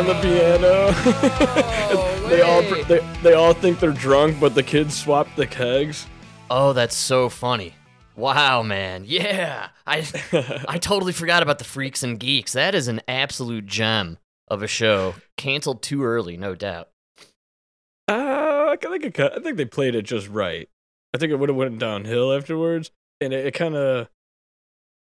on the piano. Oh, they all they, they all think they're drunk, but the kids swap the kegs. Oh, that's so funny. Wow, man. Yeah. I I totally forgot about the Freaks and Geeks. That is an absolute gem of a show. Canceled too early, no doubt. Uh, I think it, I think they played it just right. I think it would have went downhill afterwards, and it, it kind of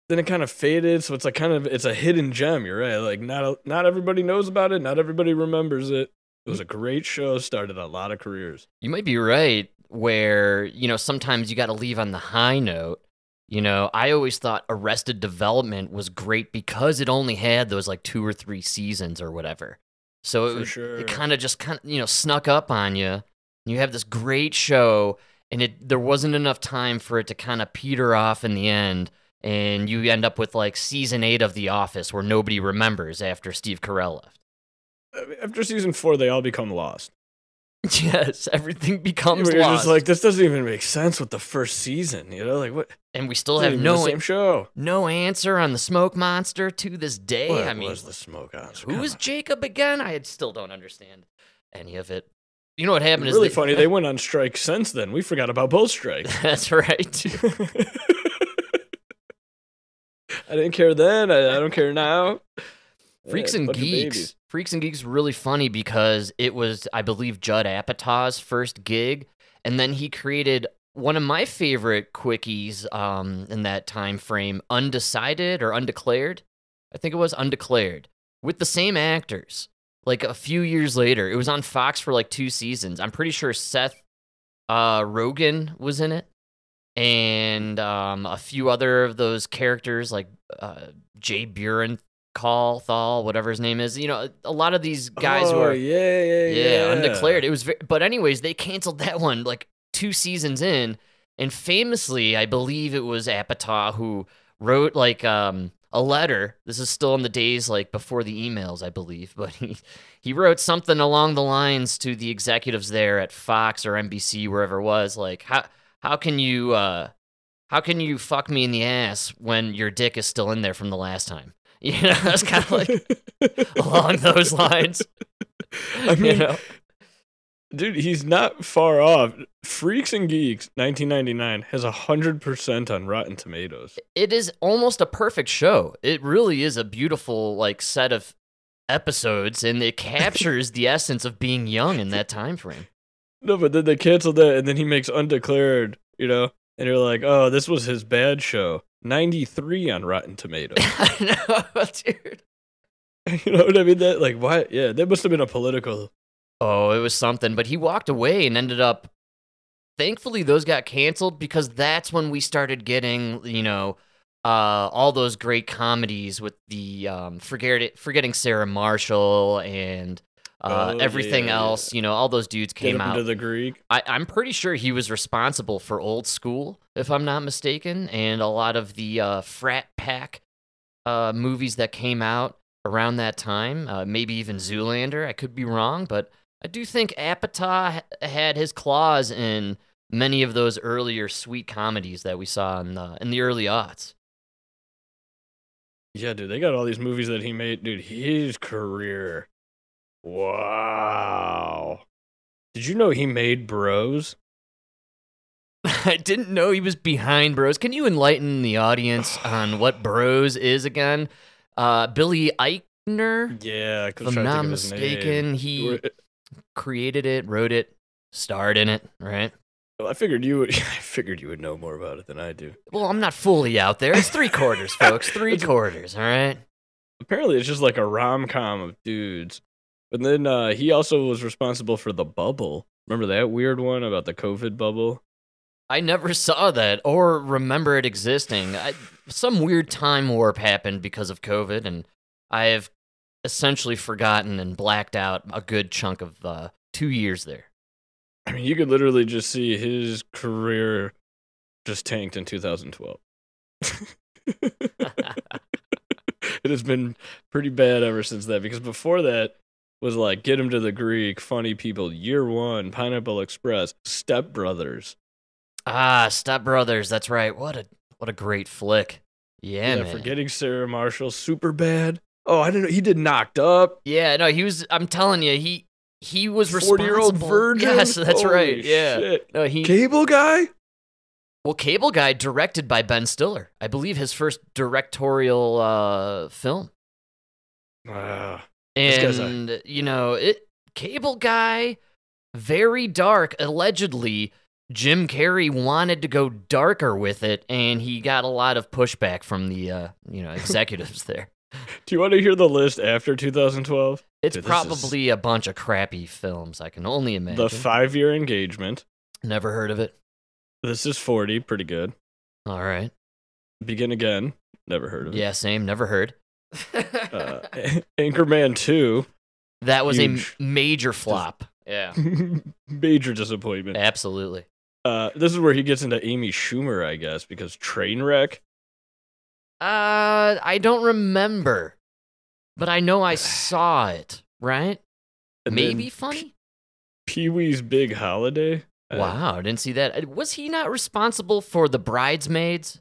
then it kind of faded. So it's like kind of it's a hidden gem. You're right. Like not a, not everybody knows about it. Not everybody remembers it. It was a great show. Started a lot of careers. You might be right where, you know, sometimes you got to leave on the high note. You know, I always thought Arrested Development was great because it only had those like two or three seasons or whatever. So it, was- sure. it kind of just kind of, you know, snuck up on you. You have this great show and it there wasn't enough time for it to kind of peter off in the end and you end up with like season 8 of The Office where nobody remembers after Steve Carell left. After season four, they all become lost. yes, everything becomes You're lost. just like this doesn't even make sense with the first season. You know, like what? and we still have no same show. no answer on the smoke monster to this day. What I mean, was the smoke on? who is Jacob again? I still don't understand any of it. You know what happened it's really is funny? They went on strike since then. We forgot about both strikes. That's right. I didn't care then. I, I don't care now. Freaks Yeah, and Geeks. babies. Freaks and Geeks really funny because it was, I believe, Judd Apatow's first gig, and then he created one of my favorite quickies um, in that time frame, Undecided or Undeclared. I think it was Undeclared with the same actors. Like a few years later, it was on Fox for like two seasons. I'm pretty sure Seth uh, Rogen was in it, and um, a few other of those characters like uh, Jay Buren, Call Thal, whatever his name is. You know, a lot of these guys Oh, are yeah, yeah, yeah, yeah, undeclared. It was, ve- but anyways, they canceled that one like two seasons in, and famously, I believe it was Apatow who wrote like um a letter. This is still in the days like before the emails, I believe, but he he wrote something along the lines to the executives there at Fox or NBC, wherever it was, like how how can you uh how can you fuck me in the ass when your dick is still in there from the last time? You know, that's kind of like along those lines. I you mean, know? dude, he's not far off. Freaks and Geeks, 1999, has hundred percent on Rotten Tomatoes. it is almost a perfect show. It really is a beautiful like set of episodes and it captures the essence of being young in that time frame. No, but then they canceled that, and then he makes Undeclared. You know, and you're like, oh, this was his bad show. 93 on Rotten Tomatoes. I know, dude. you know what I mean? That like, why? Yeah, that must have been a political. Oh, it was something, but he walked away and ended up thankfully those got canceled because that's when we started getting, you know, uh, all those great comedies with the um, forget it, forgetting Sarah Marshall and uh, Oh, everything yeah, else. You know, all those dudes came out. to the Greek. I, I'm pretty sure he was responsible for Old School, if I'm not mistaken, and a lot of the uh, frat pack uh, movies that came out around that time. Uh, maybe even Zoolander. I could be wrong, but I do think Apatow had his claws in many of those earlier sweet comedies that we saw in the in the early aughts. Yeah, dude, they got all these movies that he made. Dude, his career. Wow. Did you know he made Bros? I didn't know he was behind Bros. Can you enlighten the audience on what Bros is again? Uh, Billy Eichner. Yeah, If I'm not mistaken, he created it, wrote it, starred in it, right? I figured you would. I figured you would know more about it than I do. Well, I'm not fully out there. It's three quarters, folks. Three quarters, all right? Apparently, it's just like a rom com of dudes. But then uh, he also was responsible for the bubble. Remember that weird one about the COVID bubble? I never saw that or remember it existing. I, some weird time warp happened because of COVID, and I have essentially forgotten and blacked out a good chunk of uh, two years there. I mean, you could literally just see his career just tanked in 2012. it has been pretty bad ever since that because before that was like Get Him to the Greek, Funny People, Year One, Pineapple Express, Step Brothers. ah, Step Brothers. That's right. What a what a great flick. Yeah, man. Forgetting Sarah Marshall, Superbad. Oh, I didn't know he did knocked up. Yeah, no, he was. I'm telling you, he he was 40 year old virgin. Yes, that's Holy right. Yeah. shit. No, he Cable guy. well, Cable Guy directed by Ben Stiller. I believe his first directorial uh, film. Ah, This guy's a- And you know, it Cable Guy, very dark. Allegedly, Jim Carrey wanted to go darker with it, and he got a lot of pushback from the uh, you know executives there. do you want to hear the list after 2012? It's Dude, this is- probably a bunch of crappy films. I can only imagine. The five year engagement. Never heard of it. This is 40, pretty good. All right. Begin again. Never heard of it. Yeah, same. Never heard. Uh, Anchorman 2. that was huge. a major flop. Yeah. Major disappointment. Absolutely. Uh, this is where he gets into Amy Schumer, I guess, because Trainwreck. Uh, I don't remember, but I know I saw it. Right? and Maybe funny. Pee Wee's Big Holiday. Uh, Wow, I didn't see that. Uh, Was he not responsible for the bridesmaids?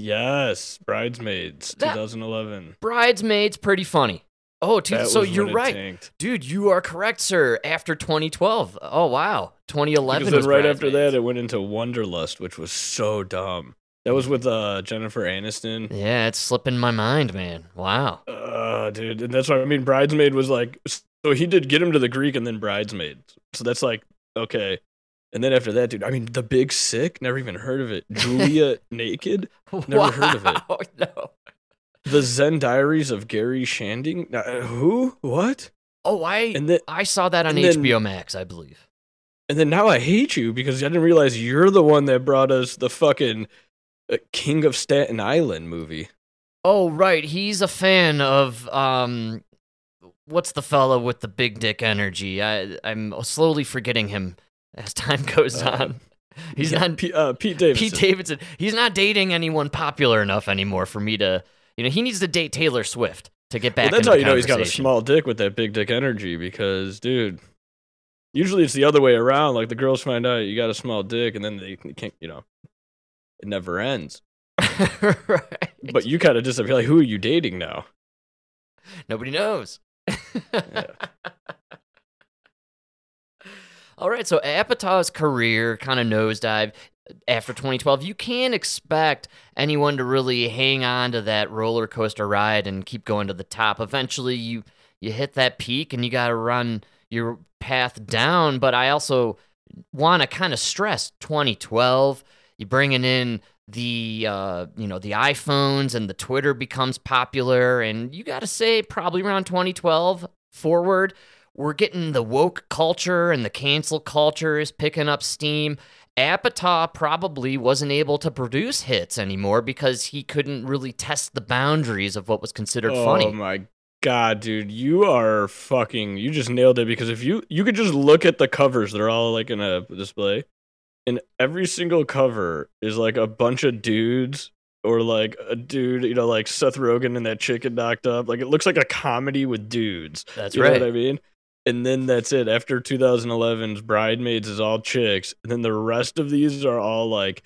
Yes, Bridesmaids, That- 2011. Bridesmaids, pretty funny. Oh, two, so you're right, tanked. dude. You are correct, sir. After 2012. Oh wow, 2011. Because then right after that, it went into Wanderlust, which was so dumb. That was with uh, Jennifer Aniston. yeah, it's slipping my mind, man. Wow. Uh, dude, and that's what I mean. Bridesmaid was like, so he did get him to the Greek and then Bridesmaid. So that's like, okay. And then after that, dude, I mean, The Big Sick, never even heard of it. Juliet Naked, Never heard of it. Wow, No. The Zen Diaries of Garry Shandling. Uh, who? What? Oh, I And then, I saw that on and then- HBO Max, I believe. and then now I hate you because I didn't realize you're the one that brought us the fucking uh, King of Staten Island movie. Oh, right. He's a fan of um what's the fellow with the big dick energy? I I'm slowly forgetting him as time goes Uh, on. He's Yeah, not P- uh, Pete Davidson. Pete Davidson. He's not dating anyone popular enough anymore for me to, you know, he needs to date Taylor Swift to get back Well, that's how you know he's got a small dick with that big dick energy because, dude, usually it's the other way around. Like the girls find out you got a small dick and then they can't, you know, it never ends. right. But you kind of disappear. Like, who are you dating now? Nobody knows. All right, so Apatow's career kind of nosedive after 2012. You can't expect anyone to really hang on to that roller coaster ride and keep going to the top. Eventually, you you hit that peak and you got to run your path down. But I also want to kind of stress 2012. You bringing in the uh, you know the iPhones and the Twitter becomes popular, and you got to say probably around 2012 forward, we're getting the woke culture and the cancel culture is picking up steam. Apatow probably wasn't able to produce hits anymore because he couldn't really test the boundaries of what was considered oh funny. Oh my god, dude, you are fucking. You just nailed it because if you you could just look at the covers, they're all like in a display, and every single cover is like a bunch of dudes. Or like a dude, you know, like Seth Rogen and that chicken knocked up. Like it looks like a comedy with dudes. That's you right. know what I mean? And then that's it. After 2011's Bridesmaids is all chicks. And then the rest of these are all like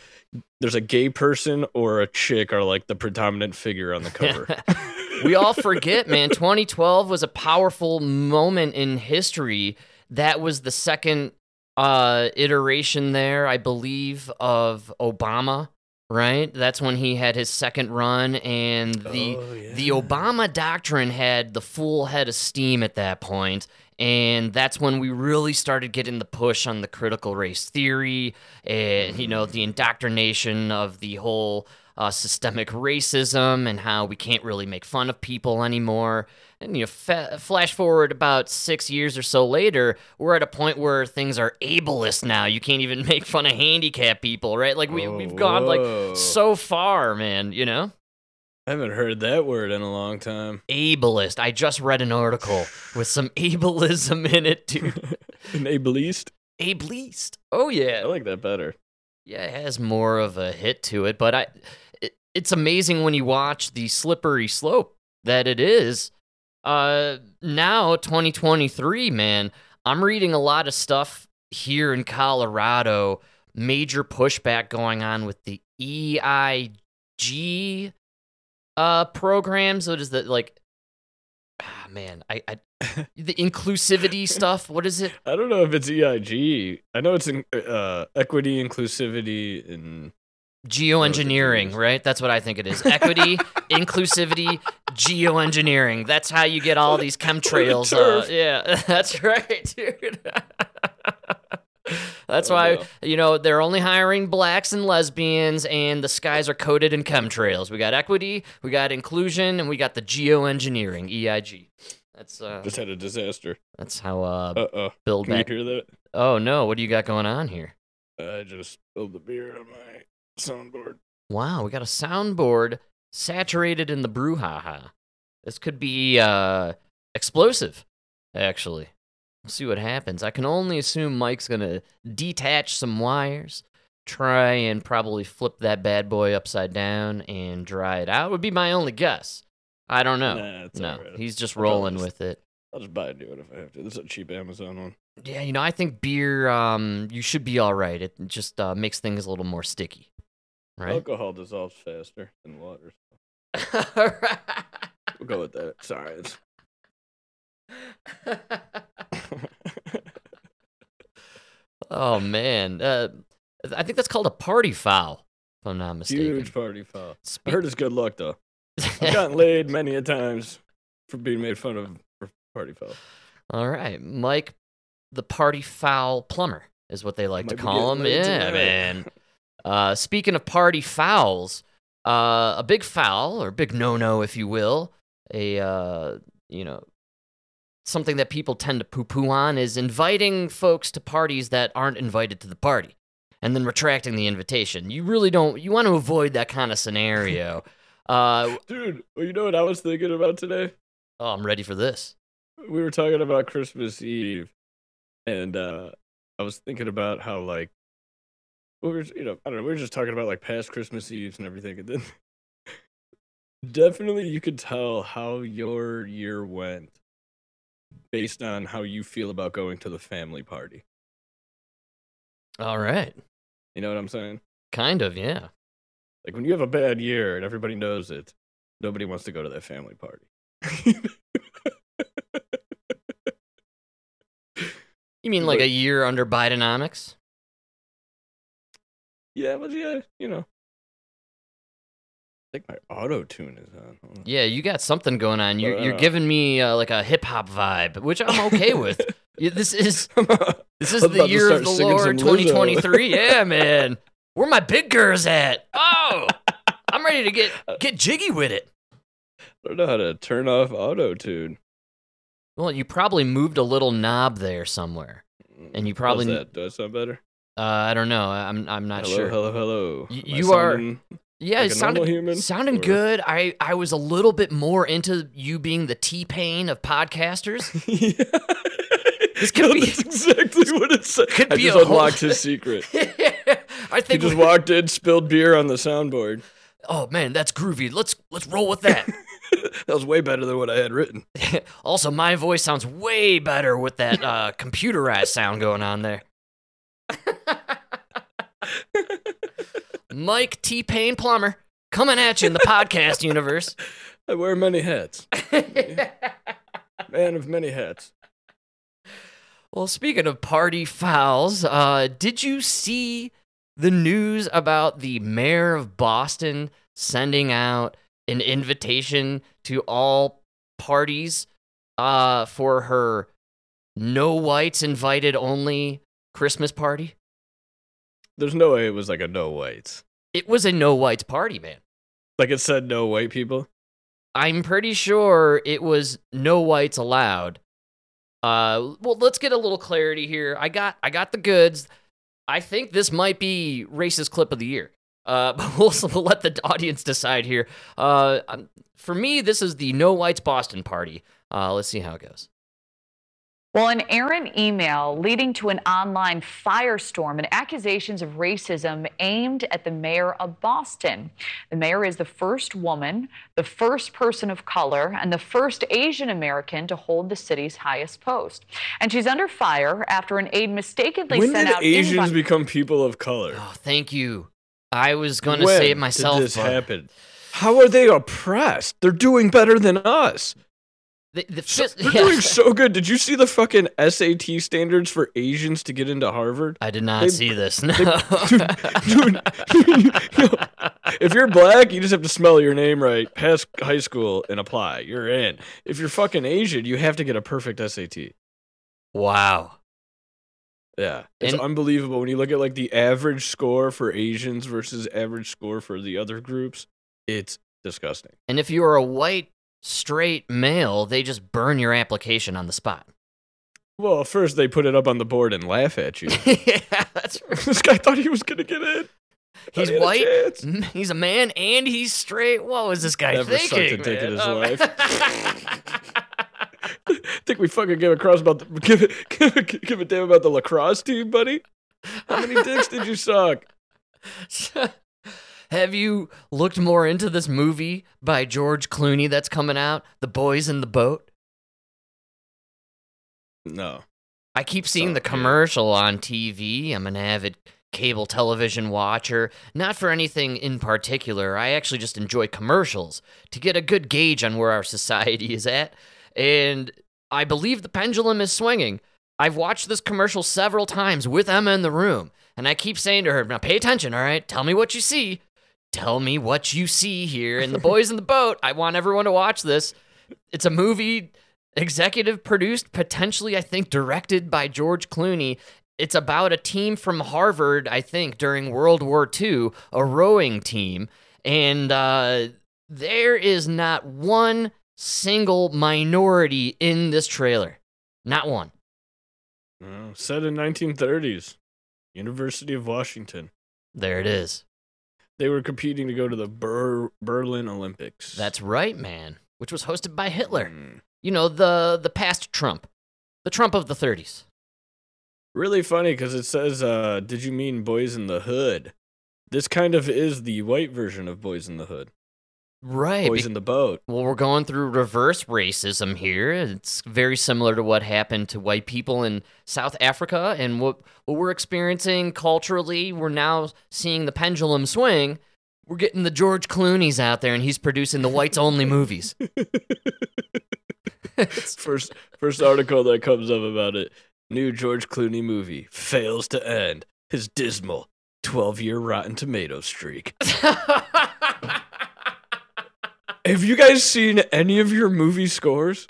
there's a gay person or a chick are like the predominant figure on the cover. we all forget, man. 2012 was a powerful moment in history. That was the second uh, iteration there, I believe, of Obama. Right, that's when he had his second run, and the Oh, yeah. the Obama doctrine had the full head of steam at that point, and that's when we really started getting the push on the critical race theory, and you know the indoctrination of the whole uh, systemic racism and how we can't really make fun of people anymore. And you know, fa- flash forward about six years or so later, we're at a point where things are ableist now. You can't even make fun of handicapped people, right? Like we Oh, we've gone whoa. like so far, man. You know, I haven't heard that word in a long time. ableist. I just read an article with some ableism in it, dude. An ableist? ableist. Oh yeah. I like that better. yeah. It has more of a hit to it, but I. It, it's amazing when you watch the slippery slope that it is. Uh, now 2023, man. I'm reading a lot of stuff here in Colorado. Major pushback going on with the EIG uh programs. What is that like? ah, man, I, I the inclusivity stuff. What is it? I don't know if it's EIG. I know it's in, uh, equity, inclusivity, and Geoengineering, right? That's what I think it is. Equity, inclusivity, geoengineering. That's how you get all these chemtrails. Uh, yeah, that's right, dude. That's Oh, why no. you know they're only hiring blacks and lesbians, and the skies are coated in chemtrails. We got equity, we got inclusion, and we got the geoengineering (EIG). That's uh, just had a disaster. that's how uh, Uh oh. Bill Can you back. hear that? Oh no, what do you got going on here? I just spilled the beer on my soundboard. Wow, we got a soundboard saturated in the brouhaha. This could be uh, explosive, actually. We'll see what happens. I can only assume Mike's gonna detach some wires, try and probably flip that bad boy upside down and dry it out. Would be my only guess. I don't know. Nah, it's no, alright. he's just rolling just- with it. I'll just buy a new one if I have to. This is a cheap Amazon one. Yeah, you know, I think beer. Um, you should be all right. It just uh, makes things a little more sticky, right? Alcohol dissolves faster than water. We'll go with that. Sorry. oh man, uh, I think that's called a party foul, if I'm not mistaken. Huge party foul. I Spe- heard it's good luck though. I've gotten laid many a times for being made fun of for party foul. All right, Mike, the party foul plumber is what they like to Might be call him. Yeah, man. Uh, speaking of party fouls, uh, a big foul or big no-no, if you will, a uh, you know something that people tend to poo-poo on is inviting folks to parties that aren't invited to the party, and then retracting the invitation. You really don't. You want to avoid that kind of scenario. uh, Dude, you know what I was thinking about today? oh, I'm ready for this. We were talking about Christmas Eve, and uh, I was thinking about how like we were, you know, I don't know, we were just talking about like past Christmas Eves and everything, and then definitely you could tell how your year went based on how you feel about going to the family party. All right, You know what I'm saying? kind of, yeah. Like when you have a bad year and everybody knows it, nobody wants to go to that family party. You mean like a year under Bidenomics? Yeah, but yeah, you know. I think my auto tune is on. Yeah, you got something going on. You're, you're Uh. giving me uh, like a hip hop vibe, which I'm okay with. Yeah, this is this is the year of the singing Lord 2023. Yeah, man. Where my big girls at? Oh, I'm ready to get get jiggy with it. I don't know how to turn off auto tune. Well, you probably moved a little knob there somewhere. And you probably- How's that? does I sound better? Uh, I don't know. I'm I'm not hello, sure. hello, hello. Y- I you are- Yeah, like it sounded human, sounding or- good. I I was a little bit more into you being the T Pain of podcasters. yeah. This could No, be- That's exactly what it said. could I be just a whole- unlocked his secret. I think He just walked in, spilled beer on the soundboard. oh man, that's groovy. Let's let's roll with that. that was way better than what I had written. also, my voice sounds way better with that uh, computerized sound going on there. Mike T Pain Plumber coming at you in the podcast universe. I wear many hats. Man of many hats. Well, speaking of party fouls, uh, did you see the news about the mayor of Boston sending out an invitation to all parties uh, for her no whites invited only Christmas party? There's no way it was like a no whites. It was a no whites party, man. Like it said no white people. I'm pretty sure it was no whites allowed. Uh, well, let's get a little clarity here. I got, I got the goods. I think this might be racist clip of the year. Uh, but we'll, we'll let the audience decide here. Uh, um, for me, this is the no whites Boston party. Uh, let's see how it goes. Well, an errant email leading to an online firestorm and accusations of racism aimed at the mayor of Boston. The mayor is the first woman, the first person of color, and the first Asian American to hold the city's highest post. And she's under fire after an aide mistakenly when sent out. When did out Asians invi- become people of color? Oh, thank you. I was going to say it myself. When Did this but- happen? How are they oppressed? They're doing better than us. The, the So- fis- they're yeah. doing so good. Did you see the fucking SAT standards for Asians to get into Harvard? I did not they- see this. No. Dude, if you're black, you just have to spell your name right, pass high school, and apply. You're in. If you're fucking Asian, you have to get a perfect SAT. wow. Yeah, it's And- unbelievable when you look at like the average score for Asians versus average score for the other groups. It's disgusting. And if you are a white straight male, they just burn your application on the spot. Well, first they put it up on the board and laugh at you. yeah, that's right. this guy thought he was gonna get in. He's he a white. Mm, He's a man and he's straight. What was this guy Never sucked a thinking? dick in his Oh, life. think we fucking give a cross about the give a, give a, give a damn about the lacrosse team, buddy. How many dicks did you suck? Have you looked more into this movie by George Clooney that's coming out, The Boys in the Boat? No. I keep seeing the commercial on TV. I'm an avid cable television watcher, not for anything in particular. I actually just enjoy commercials to get a good gauge on where our society is at. And I believe the pendulum is swinging. I've watched this commercial several times with Emma in the room, and I keep saying to her, Now pay attention, all right? Tell me what you see. Tell me what you see here. And the boys in the boat, I want everyone to watch this. It's a movie executive produced, potentially, I think, directed by George Clooney. It's about a team from Harvard, I think, during World War II, a rowing team. And uh, there is not one single minority in this trailer. Not one. No. Set in 1930s. University of Washington. There it is. They were competing to go to the Ber- Berlin Olympics. That's right, man. Which was hosted by Hitler. Mm. You know, the the past Trump. The Trump of the 30s. Really funny because it says, uh, "Did you mean Boys in the Hood?" This kind of is the white version of Boys in the Hood. Right. Boys in the Boat. Well, we're going through reverse racism here. It's very similar to what happened to white people in South Africa and what, what we're experiencing culturally. We're now seeing the pendulum swing. We're getting the George Clooney's out there and he's producing the whites only movies. first first article that comes up about it. New George Clooney movie fails to end his dismal 12 year Rotten Tomato streak. Have you guys seen any of your movie scores?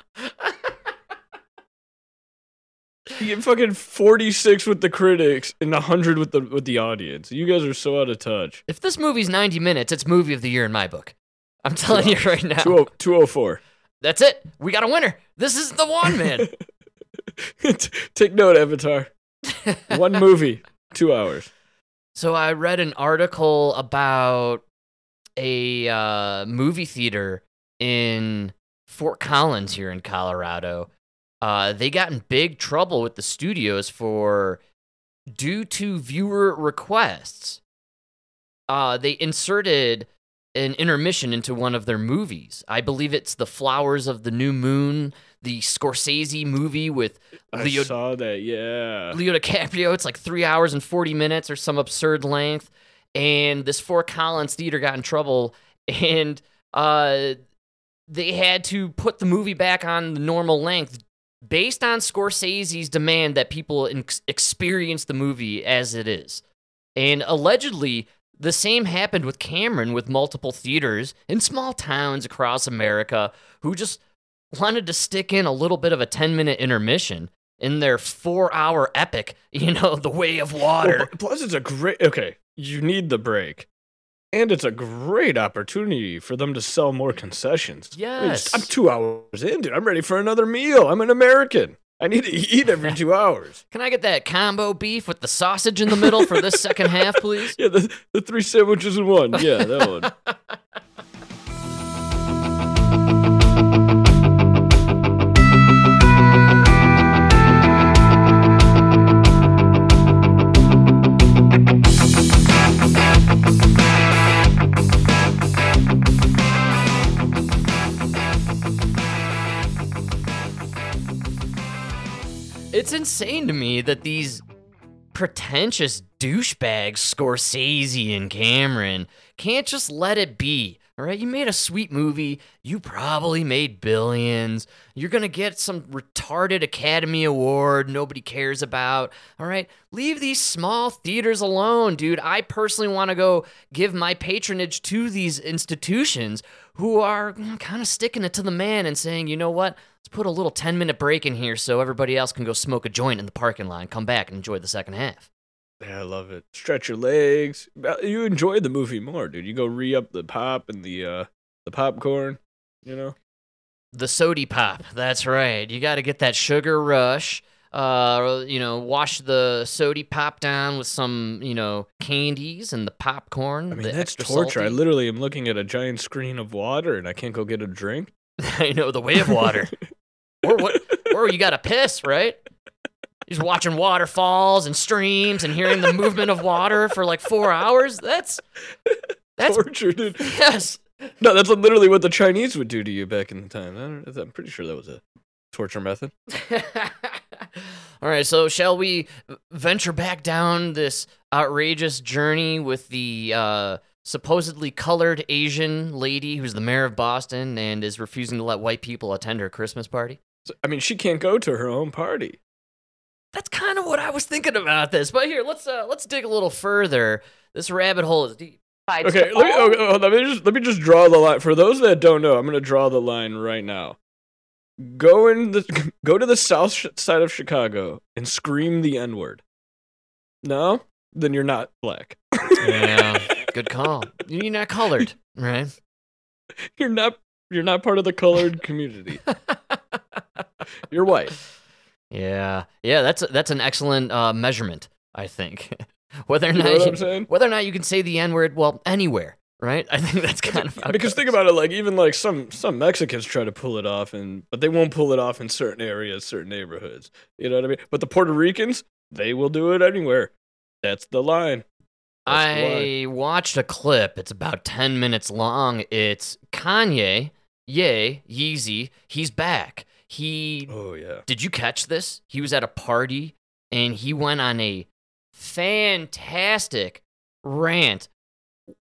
You get fucking 46 with the critics and 100 with the with the audience. You guys are so out of touch. if this movie's 90 minutes, it's movie of the year in my book. I'm telling you right now. 20- 204. That's it. We got a winner. This is the one, man. Take note, Avatar. One movie, two hours. So I read an article about a uh, movie theater in Fort Collins here in Colorado. Uh, they got in big trouble with the studios for due to viewer requests. Uh, they inserted an intermission into one of their movies. I believe it's The Flowers of the New Moon, the Scorsese movie with I Leo saw that. Yeah. Leo DiCaprio. It's like three hours and 40 minutes or some absurd length. And this Fort Collins theater got in trouble and uh, they had to put the movie back on the normal length based on Scorsese's demand that people ex- experience the movie as it is. And allegedly, the same happened with Cameron with multiple theaters in small towns across America who just wanted to stick in a little bit of a 10 minute intermission in their four hour epic, you know, The Way of Water. pl- plus, it's a great. Okay, you need the break, and it's a great opportunity for them to sell more concessions. I mean, Yes. I'm two hours in, dude. I'm ready for another meal. I'm an American. I need to eat every two hours. Can I get that combo beef with the sausage in the middle for this second half, please? Yeah, the, the three sandwiches in one. Yeah, that one. It's insane to me that these pretentious douchebags, Scorsese and Cameron, can't just let it be All right, you made a sweet movie. You probably made billions. You're going to get some retarded Academy Award nobody cares about. All right, leave these small theaters alone, dude. I personally want to go give my patronage to these institutions who are kind of sticking it to the man and saying, you know what? Let's put a little 10 minute break in here so everybody else can go smoke a joint in the parking lot and come back and enjoy the second half. Yeah, I love it. Stretch your legs. You enjoy the movie more, dude. You go re up the pop and the uh the popcorn, you know? The sody pop. That's right. You got to get that sugar rush. Uh, you know, wash the sody pop down with some, you know, candies and the popcorn. I mean, that's torture. I literally am looking at a giant screen of water and I can't go get a drink. I know the way of water. or what? Or you got to piss, right? He's watching waterfalls and streams and hearing the movement of water for like four hours. That's that's torture, dude. yes. No, that's literally what the Chinese would do to you back in the time. I'm pretty sure that was a torture method. All right, so shall we venture back down this outrageous journey with the uh, supposedly colored Asian lady who's the mayor of Boston and is refusing to let white people attend her Christmas party? So, I mean, she can't go to her own party. That's kind of what I was thinking about this. But here, let's uh, let's dig a little further. This rabbit hole is deep. Okay, let me, all- okay, let me just let me just draw the line. For those that don't know, I'm gonna draw the line right now. Go in the go to the south sh- side of Chicago and scream the N word. No, then you're not black. Yeah, good call. You're not colored, right? you're not you're not part of the colored community. You're white. Yeah, yeah. That's that's an excellent uh, measurement. I think whether or not You know what you- whether or not you can say the N word, well, anywhere, right? I think that's kind of Because think about it, like even like some some Mexicans try to pull it off, and but they won't pull it off in certain areas, certain neighborhoods. You know what I mean? But the Puerto Ricans, they will do it anywhere. That's the line. That's the line. I watched a clip. It's about ten minutes long. It's Kanye, yay, Yeezy. He's back. He Oh yeah. did you catch this? He was at a party and he went on a fantastic rant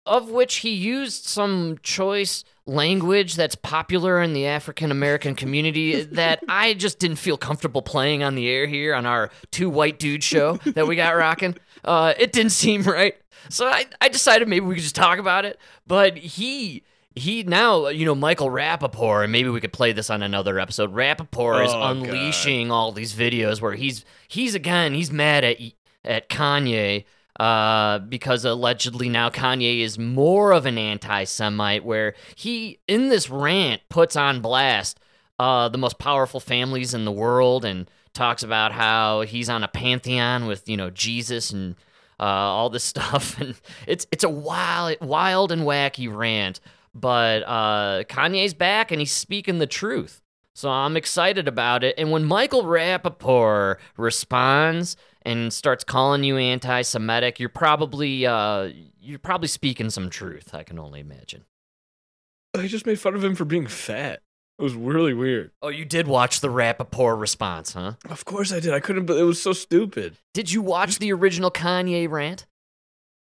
of which he used some choice language that's popular in the African American community that I just didn't feel comfortable playing on the air here on our two white dude show that we got rocking. Uh, it didn't seem right. So I, I decided maybe we could just talk about it. But he he now, you know, Michael Rappaport, and maybe we could play this on another episode. Rappaport is Oh, God. unleashing all these videos where he's he's again he's mad at at Kanye uh, because allegedly now Kanye is more of an anti-Semite, where he in this rant puts on blast uh, the most powerful families in the world and talks about how he's on a pantheon with you know Jesus and uh, all this stuff, and it's it's a wild, wild and wacky rant. But uh, Kanye's back and he's speaking the truth. So I'm excited about it. And when Michael Rappaport responds and starts calling you anti-Semitic, you're probably uh, you're probably speaking some truth. I can only imagine. I just made fun of him for being fat. It was really weird. Oh, you did watch the Rappaport response, huh? Of course I did. I couldn't. But it was so stupid. Did you watch the original Kanye rant?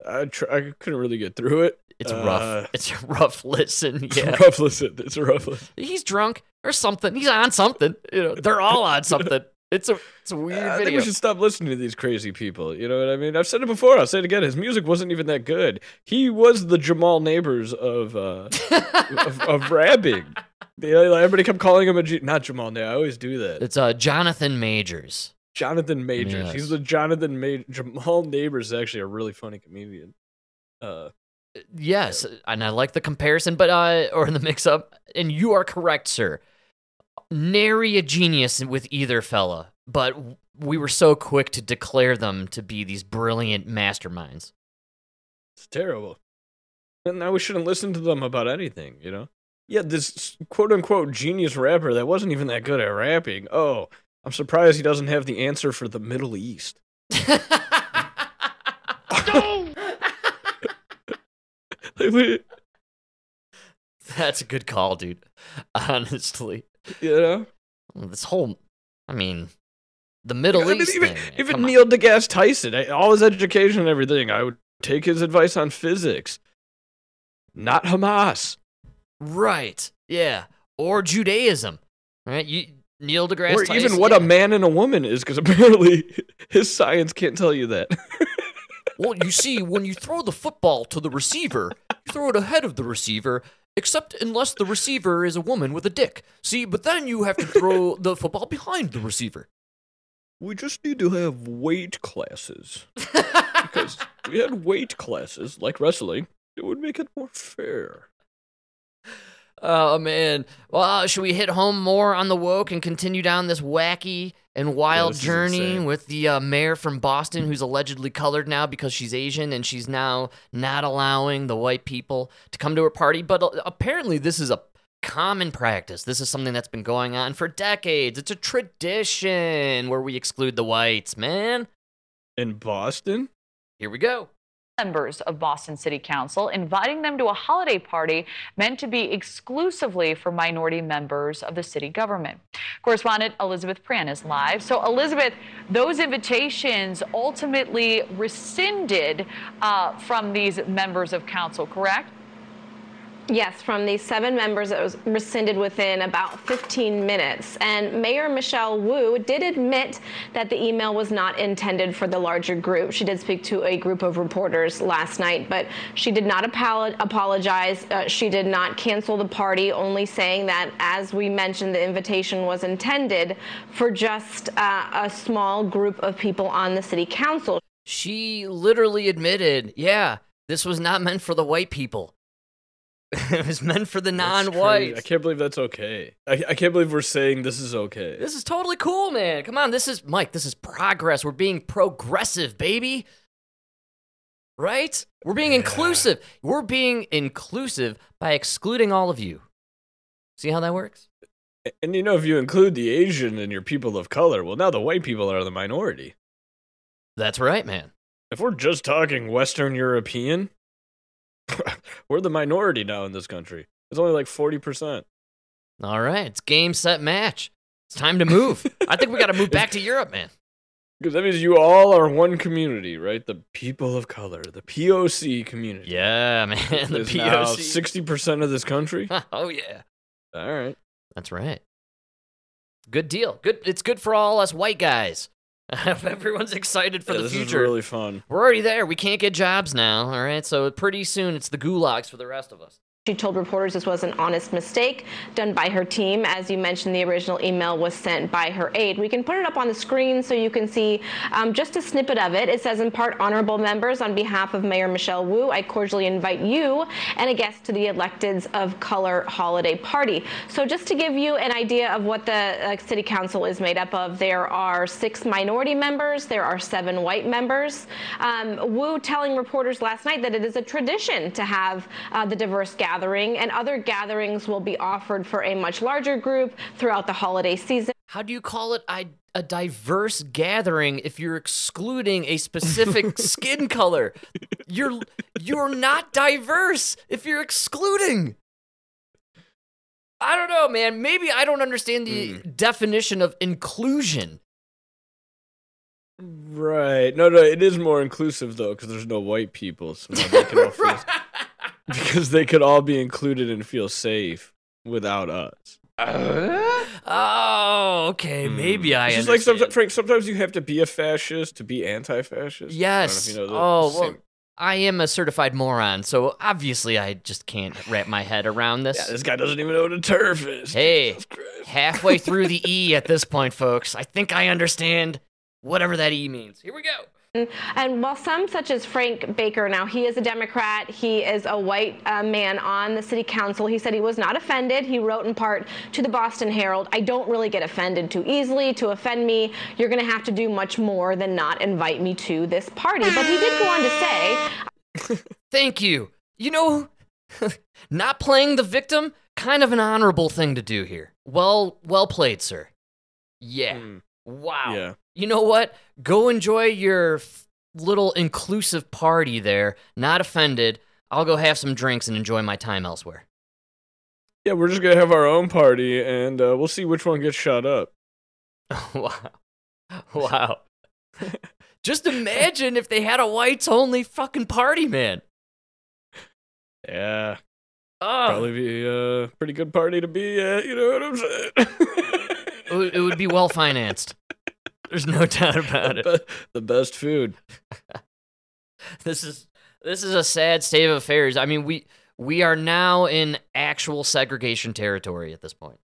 I tr- I couldn't really get through it. It's Uh, rough. It's a rough listen. It's Yeah. a rough listen. It's a rough listen. He's drunk or something. He's on something. You know, they're all on something. It's a it's a weird I think we should stop listening to these crazy people. You know what I mean? I've said it before. I'll say it again. His music wasn't even that good. He was the Jamal Neighbors of uh, of, of rapping. You know, everybody kept calling him a G- not Jamal. Neighbors. I always do that. it's uh Jonathan Majors. Jonathan Majors. Yes. He's the Jonathan Majors. Jamal Neighbors is actually a really funny comedian. Uh, Yes, and I like the comparison, but uh, or the mix-up. And you are correct, sir. Nary a genius with either fella, but we were so quick to declare them to be these brilliant masterminds. it's terrible. And now we shouldn't listen to them about anything. You know? Yeah, this quote unquote genius rapper that wasn't even that good at rapping. Oh, I'm surprised he doesn't have the answer for the Middle East. That's a good call, dude. Honestly, you know? this whole, I mean, the Middle I mean, East even thing. man, even come on. Neil deGrasse Tyson, eh, all his education and everything, I would take his advice on physics. Not Hamas. Right. Yeah. Or Judaism. Right? You Neil deGrasse or Tyson. even what yeah. a man and a woman is, because apparently his science can't tell you that. Well, you see, when you throw the football to the receiver, you throw it ahead of the receiver, except unless the receiver is a woman with a dick. See, but then you have to throw the football behind the receiver. we just need to have weight classes. Because if we had weight classes like wrestling, it would make it more fair. Oh man. Well, should we hit home more on the woke and continue down this wacky and wild is journey with the uh, mayor from Boston who's allegedly colored now because she's Asian and she's now not allowing the white people to come to her party? But uh, apparently, this is a common practice. This is something that's been going on for decades. It's a tradition where we exclude the whites, man. In Boston? Here we go. Members of Boston City Council, inviting them to a holiday party meant to be exclusively for minority members of the city government. Correspondent Elizabeth Prann is live. So, Elizabeth, those invitations ultimately rescinded uh, from these members of council, correct? Yes, from the seven members, it was rescinded within about 15 minutes. And Mayor Michelle Wu did admit that the email was not intended for the larger group. She did speak to a group of reporters last night, but she did not apolo- apologize. Uh, she did not cancel the party, only saying that, as we mentioned, the invitation was intended for just uh, a small group of people on the city council. She literally admitted, yeah, this was not meant for the white people. it was meant for the non-white. I can't believe that's okay. I, I can't believe we're saying this is okay. This is totally cool, man. Come on, this is Mike. This is progress. We're being progressive, baby. Right? We're being Yeah. inclusive. We're being inclusive by excluding all of you. See how that works? And you know, if you include the Asian and your people of color, well, now the white people are the minority. That's right, man. If we're just talking Western European, we're the minority now in this country. It's only like 40%. All right, it's game, set, match. It's time to move. I think we got to move back to Europe, man. Because that means you all are one community, right? The people of color, the POC community. Yeah, man. The POC. 60% of this country. oh yeah, all right. that's right. Good deal. Good. It's good for all us white guys. Everyone's excited for Yeah, the this future. is really fun. We're already there. We can't get jobs now. All right. So pretty soon it's the gulags for the rest of us. She told reporters this was an honest mistake done by her team. As you mentioned, the original email was sent by her aide. We can put it up on the screen so you can see um, just a snippet of it. It says, in part, honorable members, on behalf of Mayor Michelle Wu, I cordially invite you and a guest to the Electeds of Color holiday party. So, just to give you an idea of what the uh, city council is made up of, there are six minority members, there are seven white members. Um, Wu telling reporters last night that it is a tradition to have uh, the diverse gathering, and other gatherings will be offered for a much larger group throughout the holiday season. How do you call it a, a diverse gathering if you're excluding a specific skin color? You're you're not diverse if you're excluding. I don't know, man. Maybe I don't understand the hmm. definition of inclusion. Right. No, no, it is more inclusive, though, because there's no white people. So now they can all feel, because they could all be included and feel safe without us. Oh, okay. Hmm. Maybe I It's like sometimes, Frank, sometimes you have to be a fascist to be anti-fascist. Yes. I don't know if you know oh, well, I am a certified moron, so obviously I just can't wrap my head around this. Yeah, this guy doesn't even know what a turf is. Hey, halfway through the E at this point, folks. I think I understand whatever that E means. Here we go. And while some, such as Frank Baker, now he is a Democrat, he is a white uh, man on the city council, he said he was not offended. He wrote in part to the Boston Herald, I don't really get offended too easily. To offend me, you're going to have to do much more than not invite me to this party. But he did go on to say, Thank you. You know, not playing the victim, kind of an honorable thing to do here. Well, well played, sir. Yeah. Hmm, Wow. Yeah. You know what? Go enjoy your f- little inclusive party there. Not offended. I'll go have some drinks and enjoy my time elsewhere. Yeah, we're just gonna have our own party, and uh, we'll see which one gets shot up. wow. Wow. Just imagine if they had a whites only fucking party, man. Yeah. Oh, probably be a pretty good party to be at. You know what I'm saying? It would- it would be well financed. There's no doubt about it. the, be- the best food. This is this is a sad state of affairs. I mean, we we are now in actual segregation territory at this point.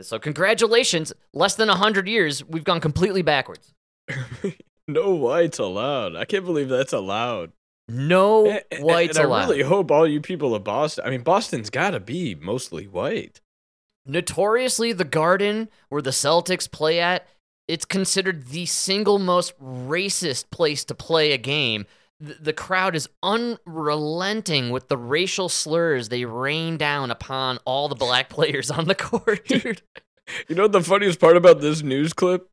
So congratulations, less than 100 years, we've gone completely backwards. no whites allowed. I can't believe that's allowed. No And- and- whites and allowed. I really hope all you people of Boston. I mean, Boston's got to be mostly white. Notoriously, the Garden, where the Celtics play at, it's considered the single most racist place to play a game. The, crowd is unrelenting with the racial slurs they rain down upon all the black players on the court, dude. You know what the funniest part about this news clip?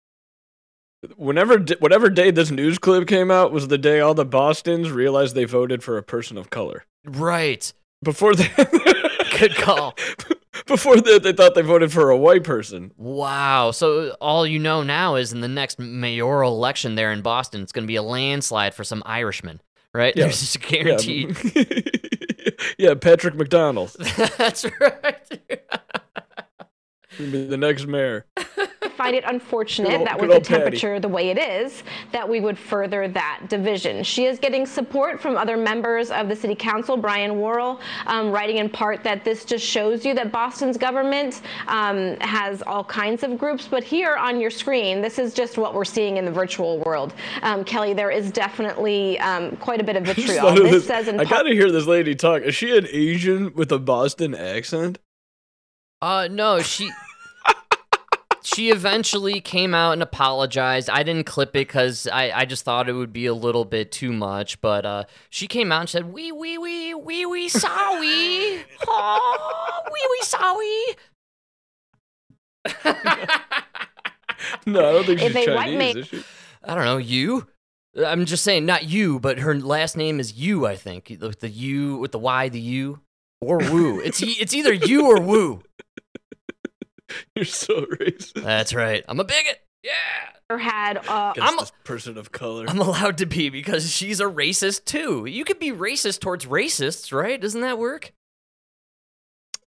Whenever, whatever day this news clip came out was the day all the Bostons realized they voted for a person of color. right. Before that, Good call. Before that, they thought they voted for a white person. Wow. So all you know now is in the next mayoral election there in Boston, it's going to be a landslide for some Irishman, right? Yeah. There's just Yeah, guaranteed. yeah, Patrick McDonald. That's right. Be the next mayor. Find it unfortunate old- that with the old Patty. temperature the way it is, that we would further that division. She is getting support from other members of the city council. Brian Worrell um, writing in part that this just shows you that Boston's government um, has all kinds of groups, but here on your screen, this is just what we're seeing in the virtual world. Um, Kelly, there is definitely um, quite a bit of vitriol. thought This this- says in I part- gotta hear this lady talk. Is she an Asian with a Boston accent? Uh no, she she eventually came out and apologized. I didn't clip it because I, I just thought it would be a little bit too much. But uh, she came out and said, "Wee wee wee wee wee sorry, oh wee wee sorry." No, I don't think If she's a white Chinese, ma- is she? I don't know you. I'm just saying, not you, but her last name is you. I think the, the U with the Y, the U, or Woo. It's it's either you or Woo. You're so racist. That's right. I'm a bigot. Yeah. Or had uh, I'm a- person of color. I'm allowed to be because she's a racist too. You could be racist towards racists, right? Doesn't that work?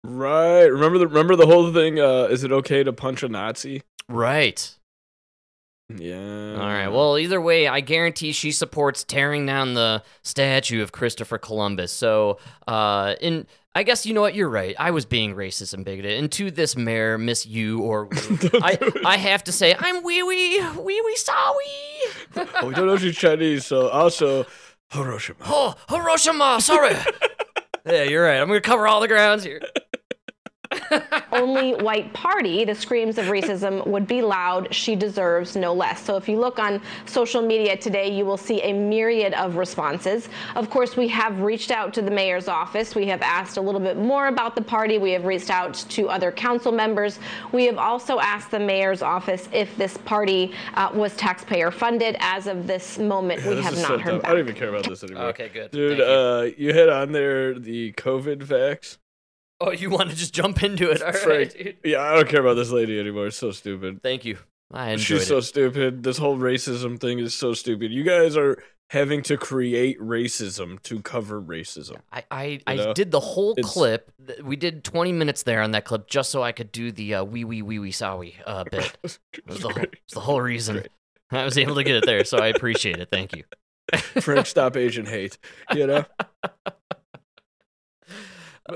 Right. Remember the remember the whole thing. Uh, is it okay to punch a Nazi? Right. Yeah. All right. Well, either way, I guarantee she supports tearing down the statue of Christopher Columbus. So, uh, in I guess you know what you're right. I was being racist and bigoted. And to this mayor, Miss You or I I have to say I'm wee wee wee wee sorry. oh, we don't know she's Chinese, so also Hiroshima. Oh, Hiroshima. Sorry. yeah, you're right. I'm gonna cover all the grounds here. Only white party, the screams of racism would be loud. She deserves no less. So if you look on social media today, you will see a myriad of responses. Of course, we have reached out to the mayor's office. We have asked a little bit more about the party. We have reached out to other council members. We have also asked the mayor's office if this party uh, was taxpayer funded. As of this moment, we This have not so heard back. I don't even care about this anymore. Okay, good. Dude, you. uh, you had on there the COVID vax. Oh, you want to just jump into it? All right, Frank. dude. Yeah, I don't care about this lady anymore. It's so stupid. Thank you. I enjoyed She's so stupid. This whole racism thing is so stupid. You guys are having to create racism to cover racism. I, I, I know? did the whole It's- clip. We did 20 minutes there on that clip just so I could do the uh, wee wee wee wee sorry uh, bit. It was the whole, it's the whole reason Great. I was able to get it there. So I appreciate it. Thank you. Frank, stop Asian hate. You know?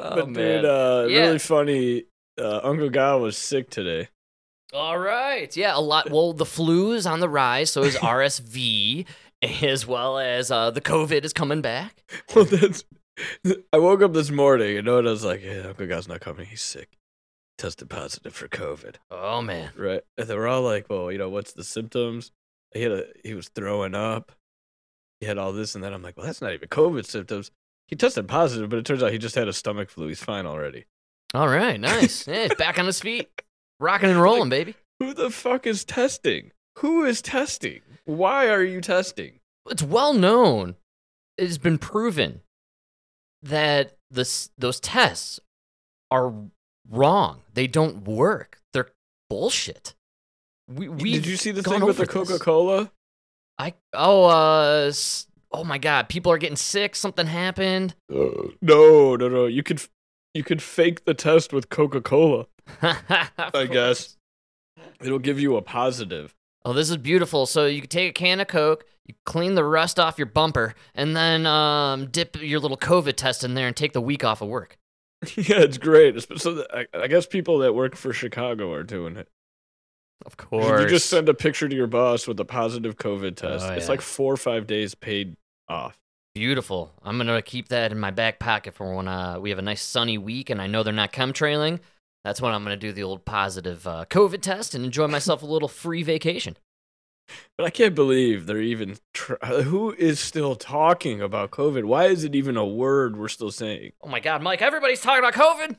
Oh, but dude, uh, Yeah. really funny. Uh, Uncle Guy was sick today. All right. Yeah, a lot. Well, the flu is on the rise. So is RSV, as well as uh, the COVID is coming back. Well, that's. I woke up this morning, you know, and I was like, "Yeah, Uncle Guy's not coming. He's sick. Tested positive for COVID." Oh, man. Right? And they were all like, "Well, you know, what's the symptoms?" He had a. He was throwing up. He had all this and that. I'm like, "Well, that's not even COVID symptoms." He tested positive, but it turns out he just had a stomach flu. He's fine already. All right. Nice. yeah, he's back on his feet. Rocking and rolling, baby. Who the fuck is testing? Who is testing? Why are you testing? it's well known. It has been proven that this those tests are wrong. They don't work. They're bullshit. We we Did you see the thing with the. Coca Cola? I oh uh oh my god, people are getting sick. Something happened. no, no, no. You could. you could fake the test with Coca Cola. I guess it'll give you a positive. Oh, this is beautiful. So you take a can of Coke, you clean the rust off your bumper, and then um, dip your little COVID test in there and take the week off of work. yeah, it's great. So I, I guess people that work for Chicago are doing it. Of course. You just send a picture to your boss with a positive COVID test. Oh, It's yeah. like four or five days paid off. Beautiful. I'm gonna keep that in my back pocket for when uh, we have a nice sunny week, and I know they're not chemtrailing. That's when I'm gonna do the old positive uh, COVID test and enjoy myself a little free vacation. But I can't believe they're even. Tr- Who is still talking about COVID? Why is it even a word we're still saying? Oh my God, Mike! Everybody's talking about COVID.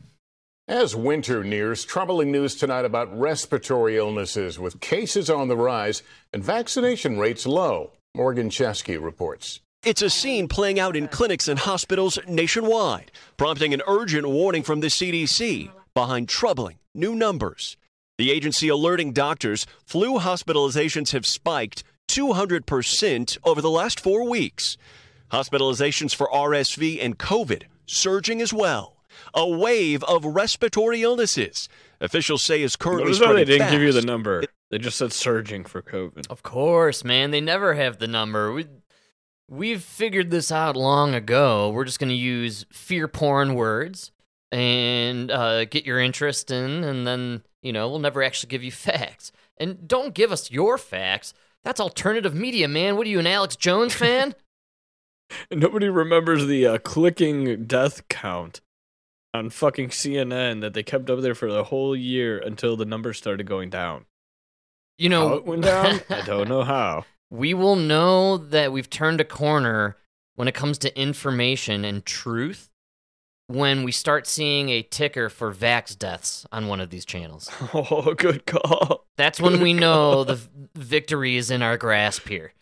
As winter nears, troubling news tonight about respiratory illnesses with cases on the rise and vaccination rates low. Morgan Chesky reports. It's a scene playing out in clinics and hospitals nationwide, prompting an urgent warning from the CDC behind troubling new numbers. The agency alerting doctors flu hospitalizations have spiked 200% over the last four weeks. Hospitalizations for RSV and COVID surging as well. A wave of respiratory illnesses. Officials say is currently Notice how they didn't give you the number. They just said surging for COVID. Of course, man. They never have the number. We, we've figured this out long ago. We're just going to use fear porn words and uh, get your interest in, and then, you know, we'll never actually give you facts. And don't give us your facts. That's alternative media, man. What are you, an Alex Jones fan? Nobody remembers the uh, clicking death count on fucking CNN that they kept up there for the whole year until the numbers started going down. You know, How it went down? I don't know how. We will know that we've turned a corner when it comes to information and truth when we start seeing a ticker for vax deaths on one of these channels. Oh, good call. That's when we Good know the victory is in our grasp here.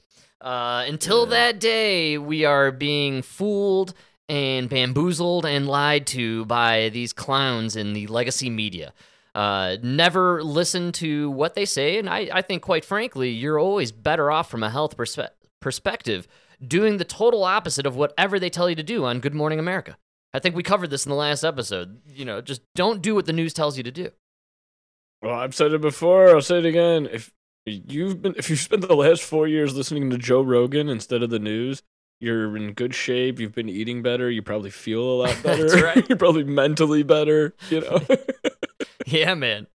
Uh, until that day, we are being fooled and bamboozled and lied to by these clowns in the legacy media. Uh, never listen to what they say, and I, I think, quite frankly, you're always better off from a health perspe- perspective doing the total opposite of whatever they tell you to do on Good Morning America. I think we covered this in the last episode. You know, just don't do what the news tells you to do. Well, I've said it before. I'll say it again. If you've been, if you've spent the last four years listening to Joe Rogan instead of the news, you're in good shape. You've been eating better. You probably feel a lot better. That's right. you're probably mentally better. You know. Yeah, man.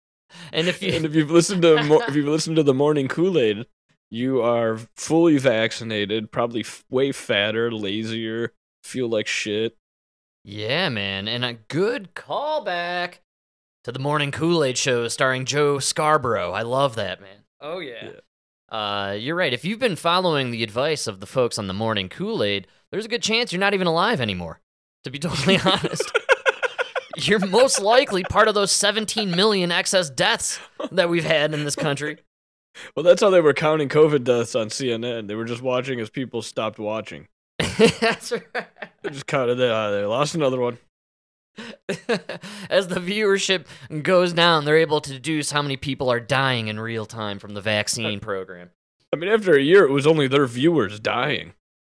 And if you and if you've listened to mo- if you've listened to the morning Kool Aid, you are fully vaccinated. Probably f- way fatter, lazier, feel like shit. Yeah, man, and a good callback to the morning Kool Aid show starring Joe Scarborough. I love that, man. Oh yeah. Uh, you're right. If you've been following the advice of the folks on the morning Kool Aid, there's a good chance you're not even alive anymore. To be totally honest, you're most likely part of those 17 million excess deaths that we've had in this country. Well, that's how they were counting COVID deaths on CNN. They were just watching as people stopped watching. That's right. They just counted it. Uh, they lost another one. As the viewership goes down, they're able to deduce how many people are dying in real time from the vaccine program. I mean, after a year, it was only their viewers dying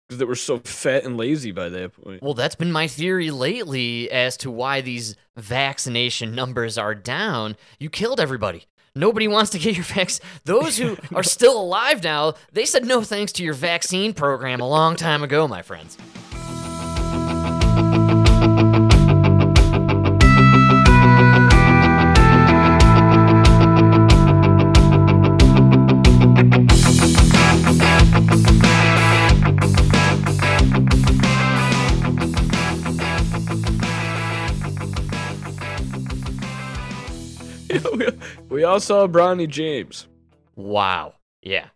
because they were so fat and lazy by that point. Well, that's been my theory lately as to why these vaccination numbers are down. You killed everybody. Nobody wants to get your vaccine. Those who are still alive now, they said no thanks to your vaccine program a long time ago, my friends. All saw Bronny James Wow. Yeah.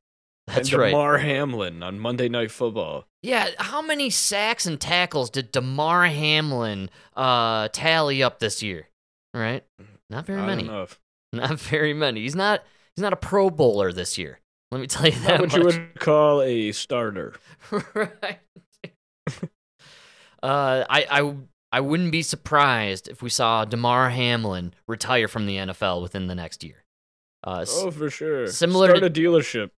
That's and right. Damar Hamlin on Monday Night Football. Yeah, how many sacks and tackles did Damar Hamlin uh, tally up this year? Right? Not very Not many. enough. Not very many. He's not he's not a pro bowler this year. Let me tell you that Not what much. you would call a starter. right. uh, I, I, I wouldn't be surprised if we saw Damar Hamlin retire from the NFL within the next year. Uh, Oh, for sure. Similar Start to- a dealership.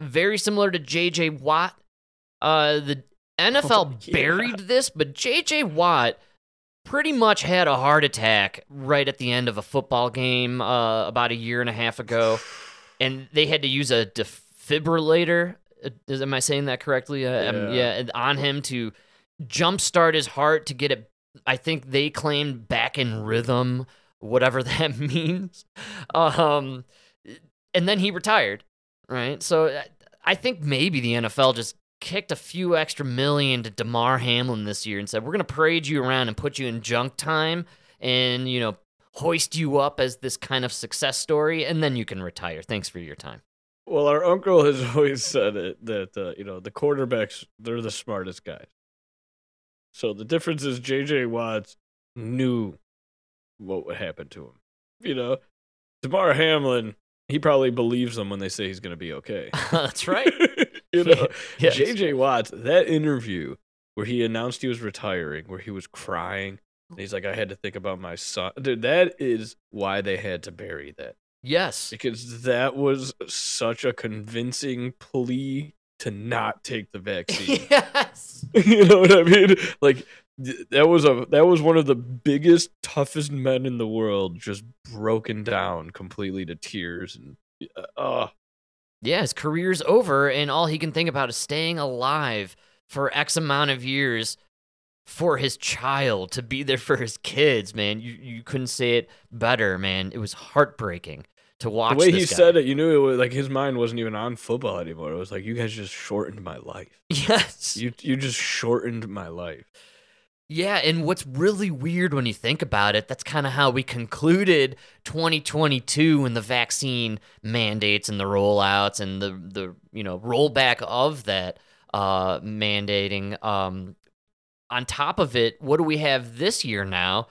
very similar to J.J. Watt. Uh, the NFL Oh, yeah. buried this, but J.J. Watt pretty much had a heart attack right at the end of a football game uh, about a year and a half ago, and they had to use a defibrillator. Uh, Is am I saying that correctly? Uh, um, Yeah. yeah, on him to jumpstart his heart to get it. I think they claimed back in rhythm, whatever that means. Um, and then he retired, right? So uh, I think maybe the NFL just kicked a few extra million to Damar Hamlin this year and said, "We're going to parade you around and put you in junk time, and you know, hoist you up as this kind of success story, and then you can retire. Thanks for your time." Well, our uncle has always said it that uh, you know the quarterbacks they're the smartest guys. So the difference is J.J. Watts knew what would happen to him. You know, Damar Hamlin he probably believes them when they say he's going to be okay. That's right. you know, Yes. J.J. Watts that interview where he announced he was retiring, where he was crying. And he's like, I had to think about my son. Dude, that is why they had to bury that Yes. because that was such a convincing plea to not take the vaccine. yes. you know what I mean? Like that was a that was one of the biggest, toughest men in the world, just broken down completely to tears and uh, Yeah, his career's over, and all he can think about is staying alive for X amount of years for his child to be there for his kids. Man, you you couldn't say it better, man. It was heartbreaking to watch. the way he guy. said it, you knew it was like his mind wasn't even on football anymore. It was like you guys just shortened my life. Yes. You you just shortened my life. Yeah, and what's really weird when you think about it, that's kind of how we concluded 2022 and the vaccine mandates and the rollouts and the the you know rollback of that uh mandating um on top of it, what do we have this year now?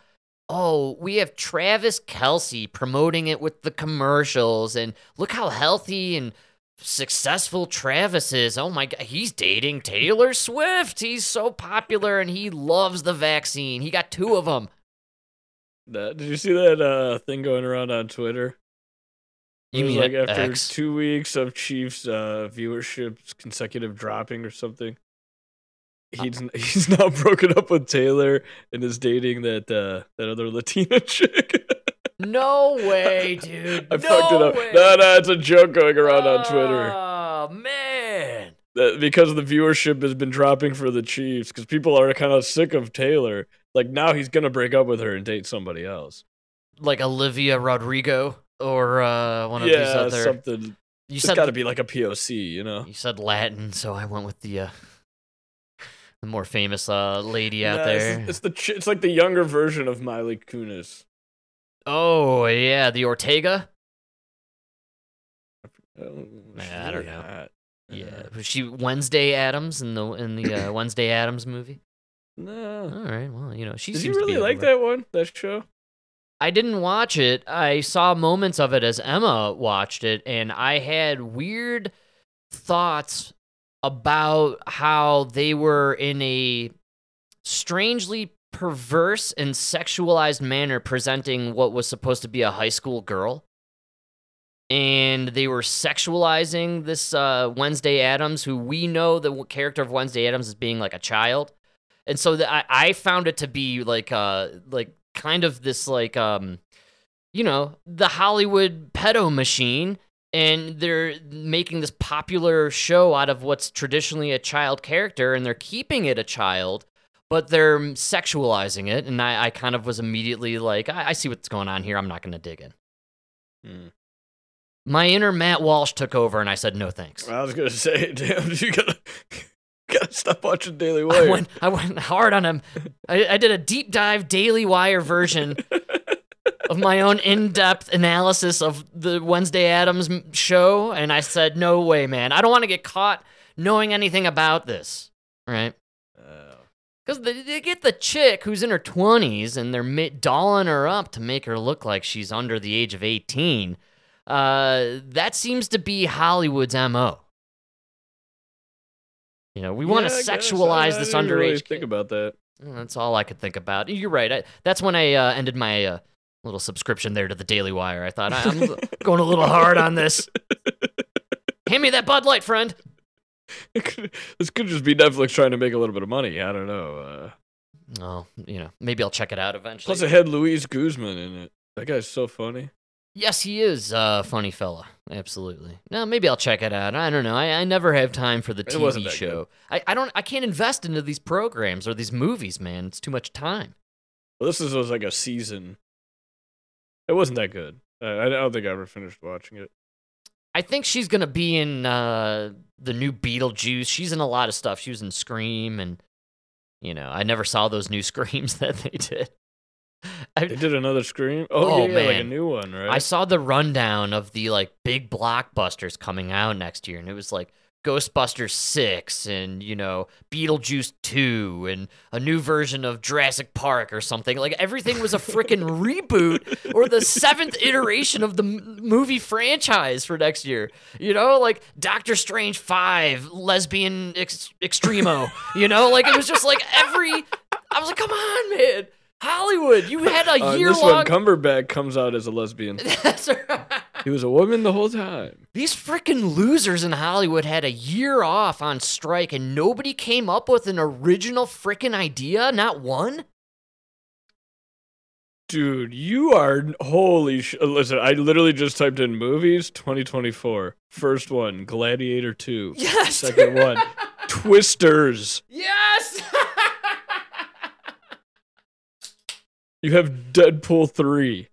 Oh, we have Travis Kelce promoting it with the commercials, and look how healthy and successful Travis is. Oh my God, he's dating Taylor Swift. He's so popular and he loves the vaccine. He got two of them. That, did you see that uh, thing going around on Twitter? It You was mean like after X? two weeks of Chiefs uh, viewership's consecutive dropping or something? Uh, He's he's now broken up with Taylor and is dating that uh, that other Latina chick. No way, dude. I no fucked it up. Way. No, no, it's a joke going around on Twitter. Oh man. That because the viewership has been dropping for the Chiefs because people are kind of sick of Taylor. Like now he's gonna break up with her and date somebody else. Like Olivia Rodrigo or uh, one of yeah, these other. something. you It's said got to be like a POC, you know. you said Latin, so I went with the uh, the more famous uh, lady out Nah, there. It's, it's the ch- it's like the younger version of Miley Kunis. Oh yeah, the Ortega. Oh, I don't know. Yeah, was she Wednesday Addams in the in the uh, Wednesday Addams movie? No. All right, well, you know, she Did seems you to be really like that one? That show? I didn't watch it. I saw moments of it as Emma watched it, and I had weird thoughts about how they were in a strangely perverse and sexualized manner presenting what was supposed to be a high school girl. And they were sexualizing this uh, Wednesday Addams, who we know the character of Wednesday Addams as being like a child. And so the, I, I found it to be like uh like kind of this like um you know the Hollywood pedo machine and they're making this popular show out of what's traditionally a child character and they're keeping it a child but they're sexualizing it and I, I kind of was immediately like I, I see what's going on here I'm not gonna dig in Hmm. my inner Matt Walsh took over and I said no thanks I was gonna say, damn, you gotta gotta stop watching Daily I Wire. went, I went hard on him. I, I did a deep dive Daily Wire version of my own in-depth analysis of the Wednesday Addams show, and I said, "No way, man! I don't want to get caught knowing anything about this." Right? Because they, they get the chick who's in her twenties, and they're ma- dolling her up to make her look like she's under the age of eighteen. Uh, that seems to be Hollywood's mo. You know, we want to I sexualize I this didn't underage really kid. Think about that. That's all I could think about. You're right. I, that's when I uh, ended my uh, little subscription there to the Daily Wire. I thought I'm going a little hard on this. Hand me that Bud Light, friend. It could- this could just be Netflix trying to make a little bit of money. I don't know. Uh, Oh, you know, maybe I'll check it out eventually. Plus, it had Luis Guzman in it. That guy's so funny. Yes, he is a funny fella. Absolutely. No, maybe I'll check it out. I don't know. I, I never have time for the TV show. I, I don't. I can't invest into these programs or these movies, man. It's too much time. Well, this is, was like a season. It wasn't that good. I, I don't think I ever finished watching it. I think she's gonna be in uh, the new Beetlejuice. She's in a lot of stuff. She was in Scream, and you know, I never saw those new Screams that they did. I, They did another Scream. Oh, Oh, yeah, yeah, like a new one, right? I saw the rundown of the like big blockbusters coming out next year, and it was like Ghostbusters six, and you know Beetlejuice two, and a new version of Jurassic Park or something. Like everything was a freaking reboot or the seventh iteration of the m- movie franchise for next year. You know, like Doctor Strange five, lesbian ex- extremo. you know, like it was just like every. I was like, come on, man. Hollywood, you had a Uh, year this long. one, Cumberbatch comes out as a lesbian. That's right. he was a woman the whole time. These freaking losers in Hollywood had a year off on strike and nobody came up with an original freaking idea, not one. Dude, you are holy sh- Listen, I literally just typed in movies 2024. First one, Gladiator 2. Yes. Second one, Twisters. Yes. You have Deadpool 3.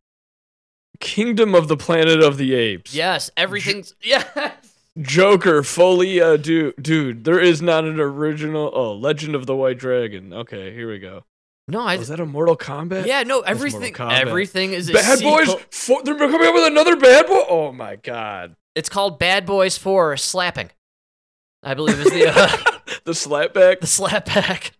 Kingdom of the Planet of the Apes. yes, everything's yes. Joker, Folia, dude, dude, there is not an original. Oh, Legend of the White Dragon. Okay, here we go. No, I Was that a Mortal Kombat? Yeah, no, everything everything is a Bad Boys. Four, they're coming up with another Bad Boy. Oh my god. It's called Bad Boys 4 Slapping. I believe is the uh, the slapback. the slapback.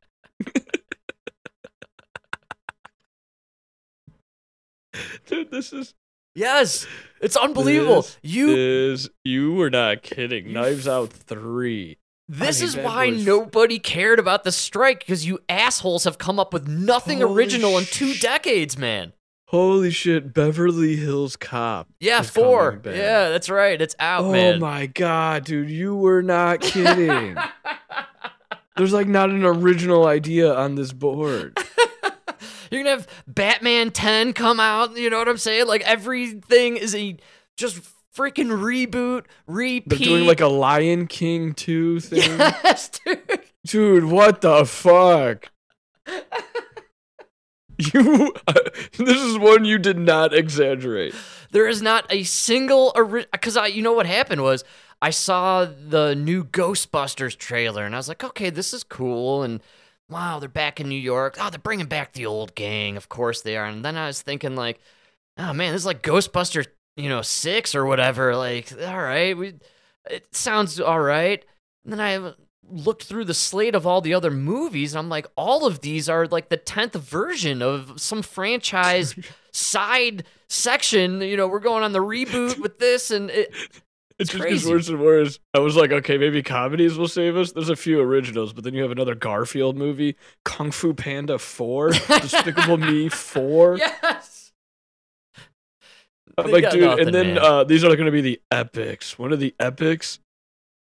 Dude, this is Yes. It's unbelievable. This you is you were not kidding. Knives Out three. This I mean, is why Boys- nobody cared about the strike because you assholes have come up with nothing Holy original in two decades, man. Holy shit! Beverly Hills Cop. Yeah, four. Yeah, that's right. It's out, Oh man. my god, dude, you were not kidding. There's like not an original idea on this board. You're gonna have Batman 10 come out. You know what I'm saying? Like everything is a just freaking reboot, repeat. They're doing like a Lion King 2 thing. yes, dude. Dude, what the fuck? You this is one you did not exaggerate. There is not a single because I, you know what happened was I saw the new Ghostbusters trailer and I was like, okay, this is cool and wow, they're back in New York. Oh, they're bringing back the old gang, of course they are. And then I was thinking like, oh man, this is like Ghostbusters, you know, six or whatever. Like, all right, we, it sounds all right. And then I looked through the slate of all the other movies and I'm like, all of these are like the tenth version of some franchise side section. You know, we're going on the reboot with this, and it, It just gets worse and worse. I was like, okay, maybe comedies will save us. There's a few originals, but then you have another Garfield movie, Kung Fu Panda 4, Despicable Me 4. yes, I'm They like, dude, nothing, and then uh, these are going to be the epics. One of the epics,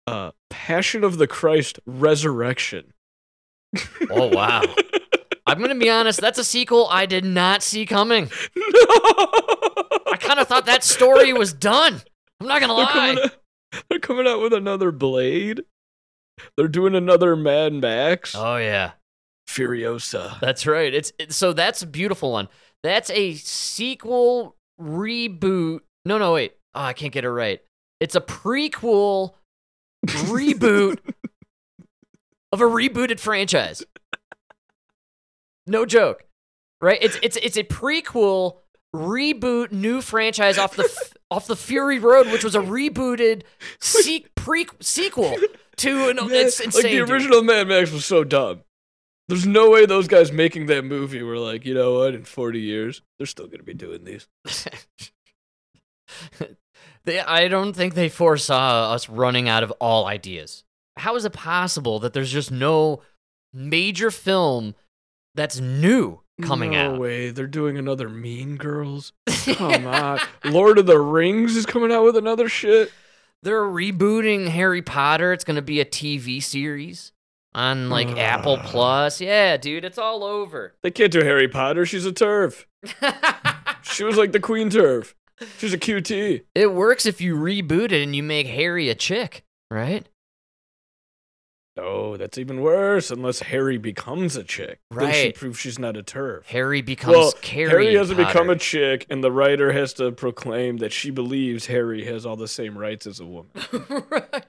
uh, Passion of the Christ Resurrection. oh wow. I'm gonna be honest. That's a sequel I did not see coming. no! I kind of thought that story was done. I'm not gonna They're coming, lie. out, they're coming out with another Blade. They're doing another Mad Max. Oh yeah, Furiosa. that's right. It's it, so that's a beautiful one. That's a sequel reboot. No, no, wait. Oh, I can't get it right. It's a prequel reboot of a rebooted franchise. No joke, right? It's it's it's a prequel reboot new franchise off the f- off the Fury Road, which was a rebooted se- pre sequel to an. Man, it's insane. like the dude. original Mad Max was so dumb. There's no way those guys making that movie were like, you know what? In 40 years, they're still gonna be doing these. they, I don't think they foresaw us running out of all ideas. How is it possible that there's just no major film that's new coming no out? No way. They're doing another Mean Girls. Come on. Lord of the Rings is coming out with another shit. They're rebooting Harry Potter. It's going to be a TV series. on like Apple ah. Plus. Yeah, dude, it's all over. They can't do Harry Potter. She's a TERF. She was like the queen TERF. She's a QT. it works if you reboot it and you make Harry a chick, right? Oh, that's even worse. Unless Harry becomes a chick, then she Right. proves she's not a TERF. Harry becomes well, Carrie Harry has to become a chick, and the writer has to proclaim that she believes Harry has all the same rights as a woman. Right.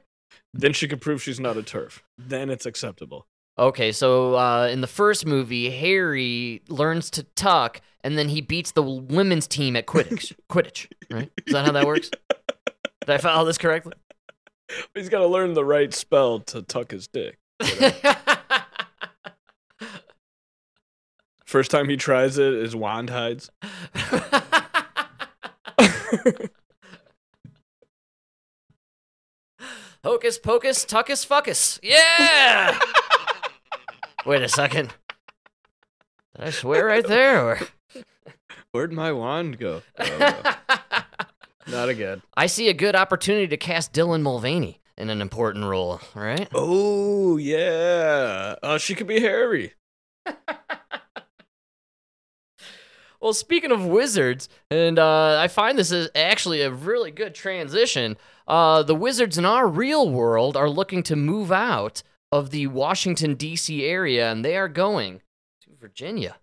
then she can prove she's not a TERF. Then it's acceptable. Okay, so uh, in the first movie, Harry learns to tuck, and then he beats the women's team at Quidditch. Quidditch, right? Is that how that works? Did I follow this correctly? He's got to learn the right spell to tuck his dick. First time he tries it, his wand hides. Hocus pocus, tuckus fuckus. Yeah! Wait a second. Did I swear right there? Or? Where'd my wand go? Oh, not again. I see a good opportunity to cast Dylan Mulvaney in an important role, right? Oh yeah. Uh, she could be Harry. Well, speaking of wizards, and uh, I find this is actually a really good transition. Uh, the wizards in our real world are looking to move out of the Washington, D.C. area, and they are going to Virginia.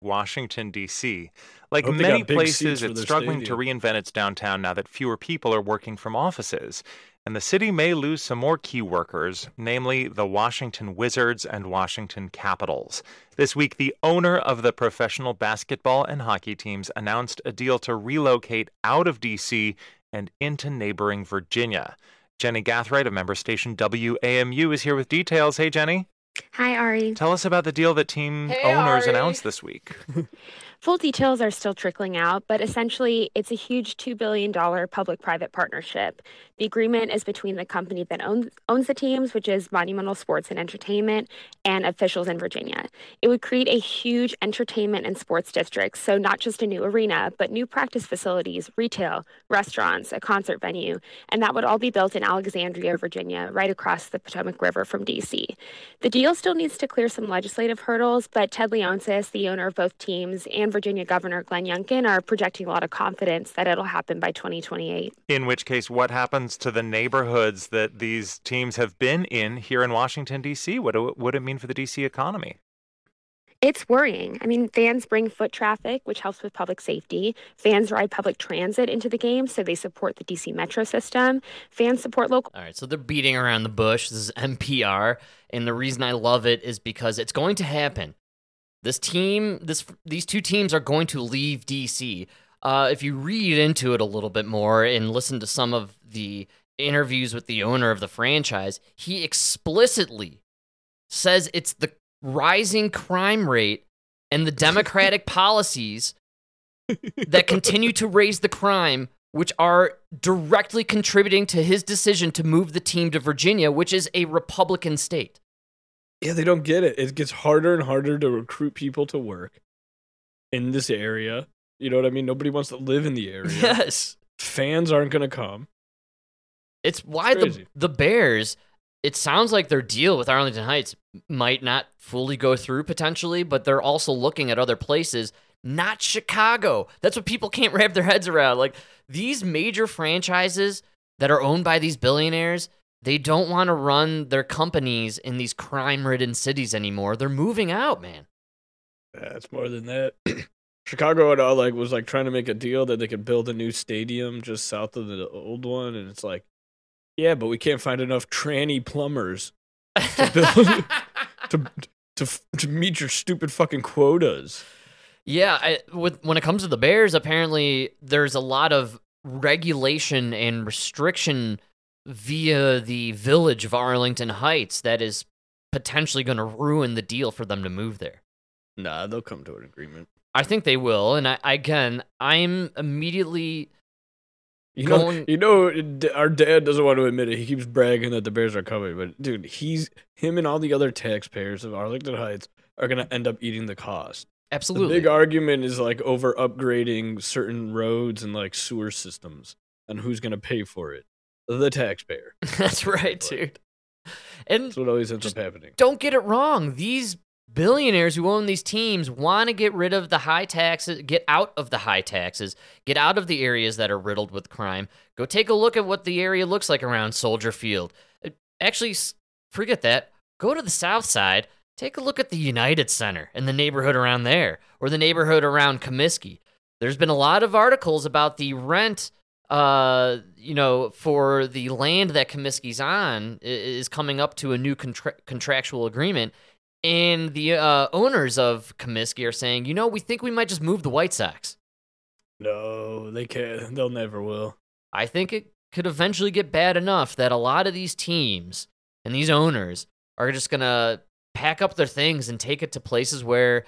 Washington, D.C. Like many places, it's struggling to reinvent its downtown now that fewer people are working from offices. And the city may lose some more key workers, namely the Washington Wizards and Washington Capitals. This week, the owner of the professional basketball and hockey teams announced a deal to relocate out of D.C. and into neighboring Virginia. Jenny Gathright of member station WAMU is here with details. Hey, Jenny. Hi, Ari. Tell us about the deal that team Hey, owners Ari. announced this week. Full details are still trickling out, but essentially, it's a huge $2 billion public private partnership. The agreement is between the company that owns, owns the teams, which is Monumental Sports and Entertainment, and officials in Virginia. It would create a huge entertainment and sports district, so not just a new arena, but new practice facilities, retail, restaurants, a concert venue, and that would all be built in Alexandria, Virginia, right across the Potomac River from DC. The deal still needs to clear some legislative hurdles, but Ted Leonsis, the owner of both teams, and Virginia Governor Glenn Youngkin are projecting a lot of confidence that it'll happen by 2028. In which case, what happens to the neighborhoods that these teams have been in here in Washington, D.C.? What would it mean for the D.C. economy? It's worrying. I mean, fans bring foot traffic, which helps with public safety. Fans ride public transit into the game, so they support the DC Metro system. Fans support local. All right, so they're beating around the bush. This is NPR, and the reason I love it is because it's going to happen. This team, this these two teams are going to leave DC. Uh, if you read into it a little bit more and listen to some of the interviews with the owner of the franchise, he explicitly says it's the rising crime rate and the democratic policies that continue to raise the crime, which are directly contributing to his decision to move the team to Virginia, which is a Republican state. Yeah, they don't get it. It gets harder and harder to recruit people to work in this area. You know what I mean? Nobody wants to live in the area. Yes. Fans aren't going to come. It's why the, the Bears, it sounds like their deal with Arlington Heights might not fully go through potentially, but they're also looking at other places, not Chicago. That's what people can't wrap their heads around. Like these major franchises that are owned by these billionaires, they don't want to run their companies in these crime ridden cities anymore. They're moving out, man. That's more than that. Chicago had all like was like trying to make a deal that they could build a new stadium just south of the old one, and it's like, yeah, but we can't find enough tranny plumbers to build to to to meet your stupid fucking quotas. Yeah, I, with when it comes to the Bears, apparently there's a lot of regulation and restriction via the village of Arlington Heights that is potentially going to ruin the deal for them to move there. Nah, they'll come to an agreement. I think they will, and I again, I'm immediately You know, Going- you know, our dad doesn't want to admit it. He keeps bragging that the Bears are coming, but dude, he's him and all the other taxpayers of Arlington Heights are gonna end up eating the cost. absolutely. The big argument is like over upgrading certain roads and like sewer systems, and who's gonna pay for it? The taxpayer. That's right, dude. And That's what always ends up happening. don't get it wrong. These billionaires who own these teams want to get rid of the high taxes, get out of the high taxes, get out of the areas that are riddled with crime. Go take a look at what the area looks like around Soldier Field. Uh, Actually, forget that. Go to the south side. Take a look at the United Center and the neighborhood around there, or the neighborhood around Comiskey. There's been a lot of articles about the rent, uh, you know, for the land that Comiskey's on is coming up to a new contra- contractual agreement. And the uh, owners of Comiskey are saying, you know, we think we might just move the White Sox. No, they can't. They'll never will. I think it could eventually get bad enough that a lot of these teams and these owners are just going to pack up their things and take it to places where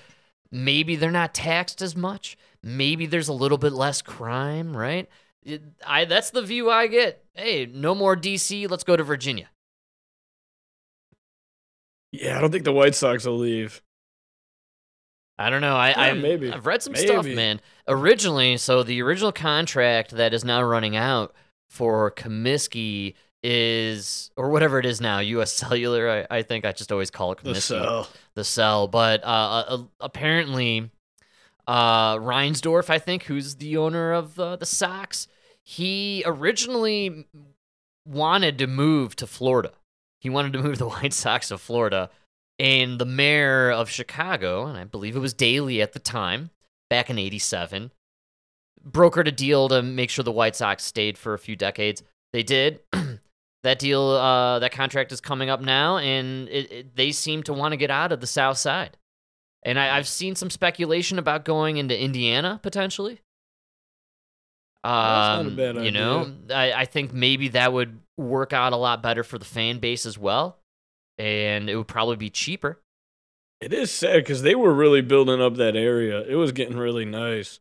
maybe they're not taxed as much. Maybe there's a little bit less crime, right? It- I that's the view I get. Hey, no more DC, let's go to Virginia. Yeah, I don't think the White Sox will leave. I don't know. I, Yeah, I've, maybe. I've read some stuff, man. Originally, so the original contract that is now running out for Comiskey is, or whatever it is now, U.S. Cellular. I, I think I just always call it The cell. The cell. But uh, uh, apparently, uh, Reinsdorf, I think, who's the owner of uh, the Sox, he originally wanted to move to Florida. He wanted to move the White Sox to Florida. And the mayor of Chicago, and I believe it was Daley at the time, back in 87, brokered a deal to make sure the White Sox stayed for a few decades. They did. that deal, uh, that contract is coming up now, and it, it, they seem to want to get out of the South Side. And I, I've seen some speculation about going into Indiana potentially. That's not a Um, you know, I, I think maybe that would work out a lot better for the fan base as well, and it would probably be cheaper. It is sad because they were really building up that area. It was getting really nice,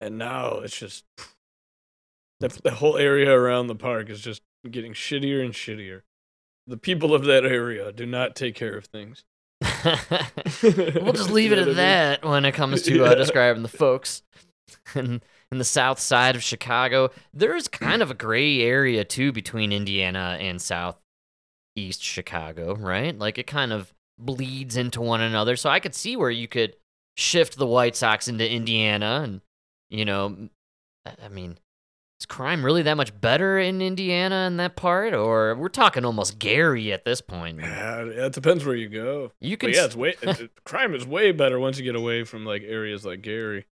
and now it's just the the whole area around the park is just getting shittier and shittier. The people of that area do not take care of things. we'll just leave it know what I at that when it comes to uh, describing the folks in, in the south side of Chicago. There's kind of a gray area too between Indiana and southeast Chicago, right? Like it kind of bleeds into one another. So I could see where you could shift the White Sox into Indiana and, you know, I mean, is crime really that much better in Indiana in that part? Or we're talking almost Gary at this point. Yeah, it depends where you go. You can But yeah, it's way crime is way better once you get away from like areas like Gary.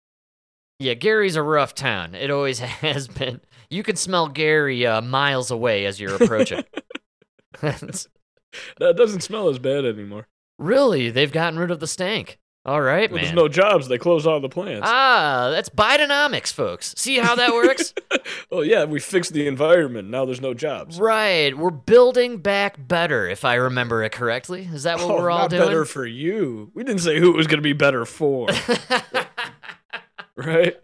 Yeah, Gary's a rough town. It always has been. You can smell Gary uh, miles away as you're approaching. That doesn't smell as bad anymore. really, they've gotten rid of the stank. All right, Well, man. there's no jobs. They close all the plants. ah, that's Bidenomics, folks. See how that works? oh yeah, we fixed the environment. Now there's no jobs. right. We're building back better, if I remember it correctly. Is that what Oh, we're all not doing? better for you. We didn't say who it was going to be better for, right?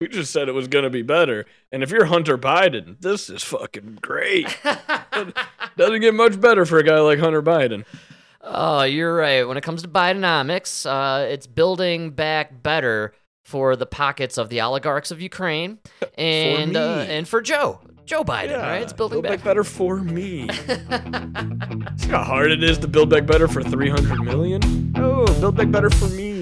We just said it was going to be better. And if you're Hunter Biden, this is fucking great. Doesn't get much better for a guy like Hunter Biden. Oh, you're right. When it comes to Bidenomics, uh, it's building back better for the pockets of the oligarchs of Ukraine and uh, me. and for Joe, Joe Biden. right? It's building build back. back better for me. See how hard it is to build back better for 300 million? Oh, build back better for me.